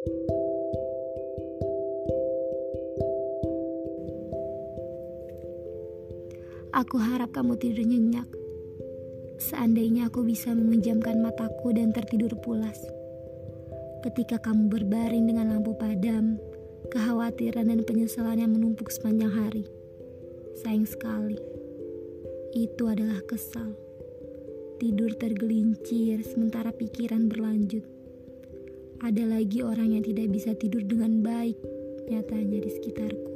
Aku harap kamu tidur nyenyak. Seandainya aku bisa memejamkan mataku dan tertidur pulas. Ketika kamu berbaring dengan lampu padam, kekhawatiran dan penyesalan yang menumpuk sepanjang hari. Sayang sekali, itu adalah kesal. Tidur tergelincir sementara pikiran berlanjut. Ada lagi orang yang tidak bisa tidur dengan baik, nyatanya di sekitarku.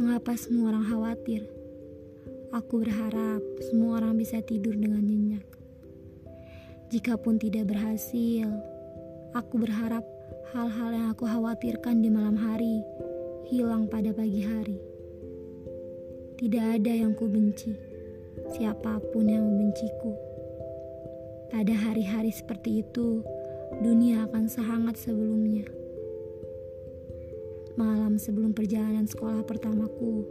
Mengapa semua orang khawatir? Aku berharap semua orang bisa tidur dengan nyenyak. Jikapun tidak berhasil, aku berharap hal-hal yang aku khawatirkan di malam hari hilang pada pagi hari. Tidak ada yang ku benci, siapa pun yang membenciku. Pada hari-hari seperti itu, dunia akan sehangat sebelumnya. Malam sebelum perjalanan sekolah pertamaku,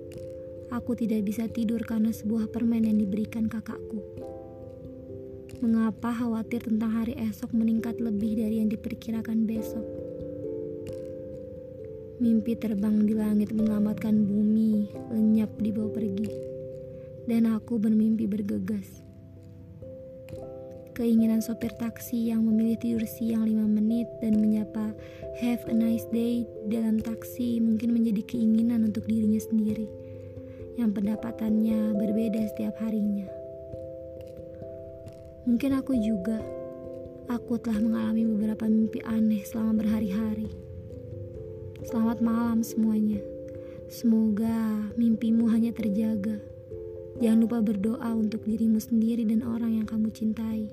aku tidak bisa tidur karena sebuah permen yang diberikan kakakku. Mengapa khawatir tentang hari esok meningkat lebih dari yang diperkirakan besok? Mimpi terbang di langit menyelamatkan bumi, lenyap di bawah pergi. Dan aku bermimpi bergegas. Keinginan sopir taksi yang memilih tidur siang 5 menit dan menyapa have a nice day dalam taksi mungkin menjadi keinginan untuk dirinya sendiri yang pendapatannya berbeda setiap harinya. Mungkin aku juga, aku telah mengalami beberapa mimpi aneh selama berhari-hari Selamat malam semuanya. Semoga mimpimu hanya terjaga. Jangan lupa berdoa untuk dirimu sendiri dan orang yang kamu cintai.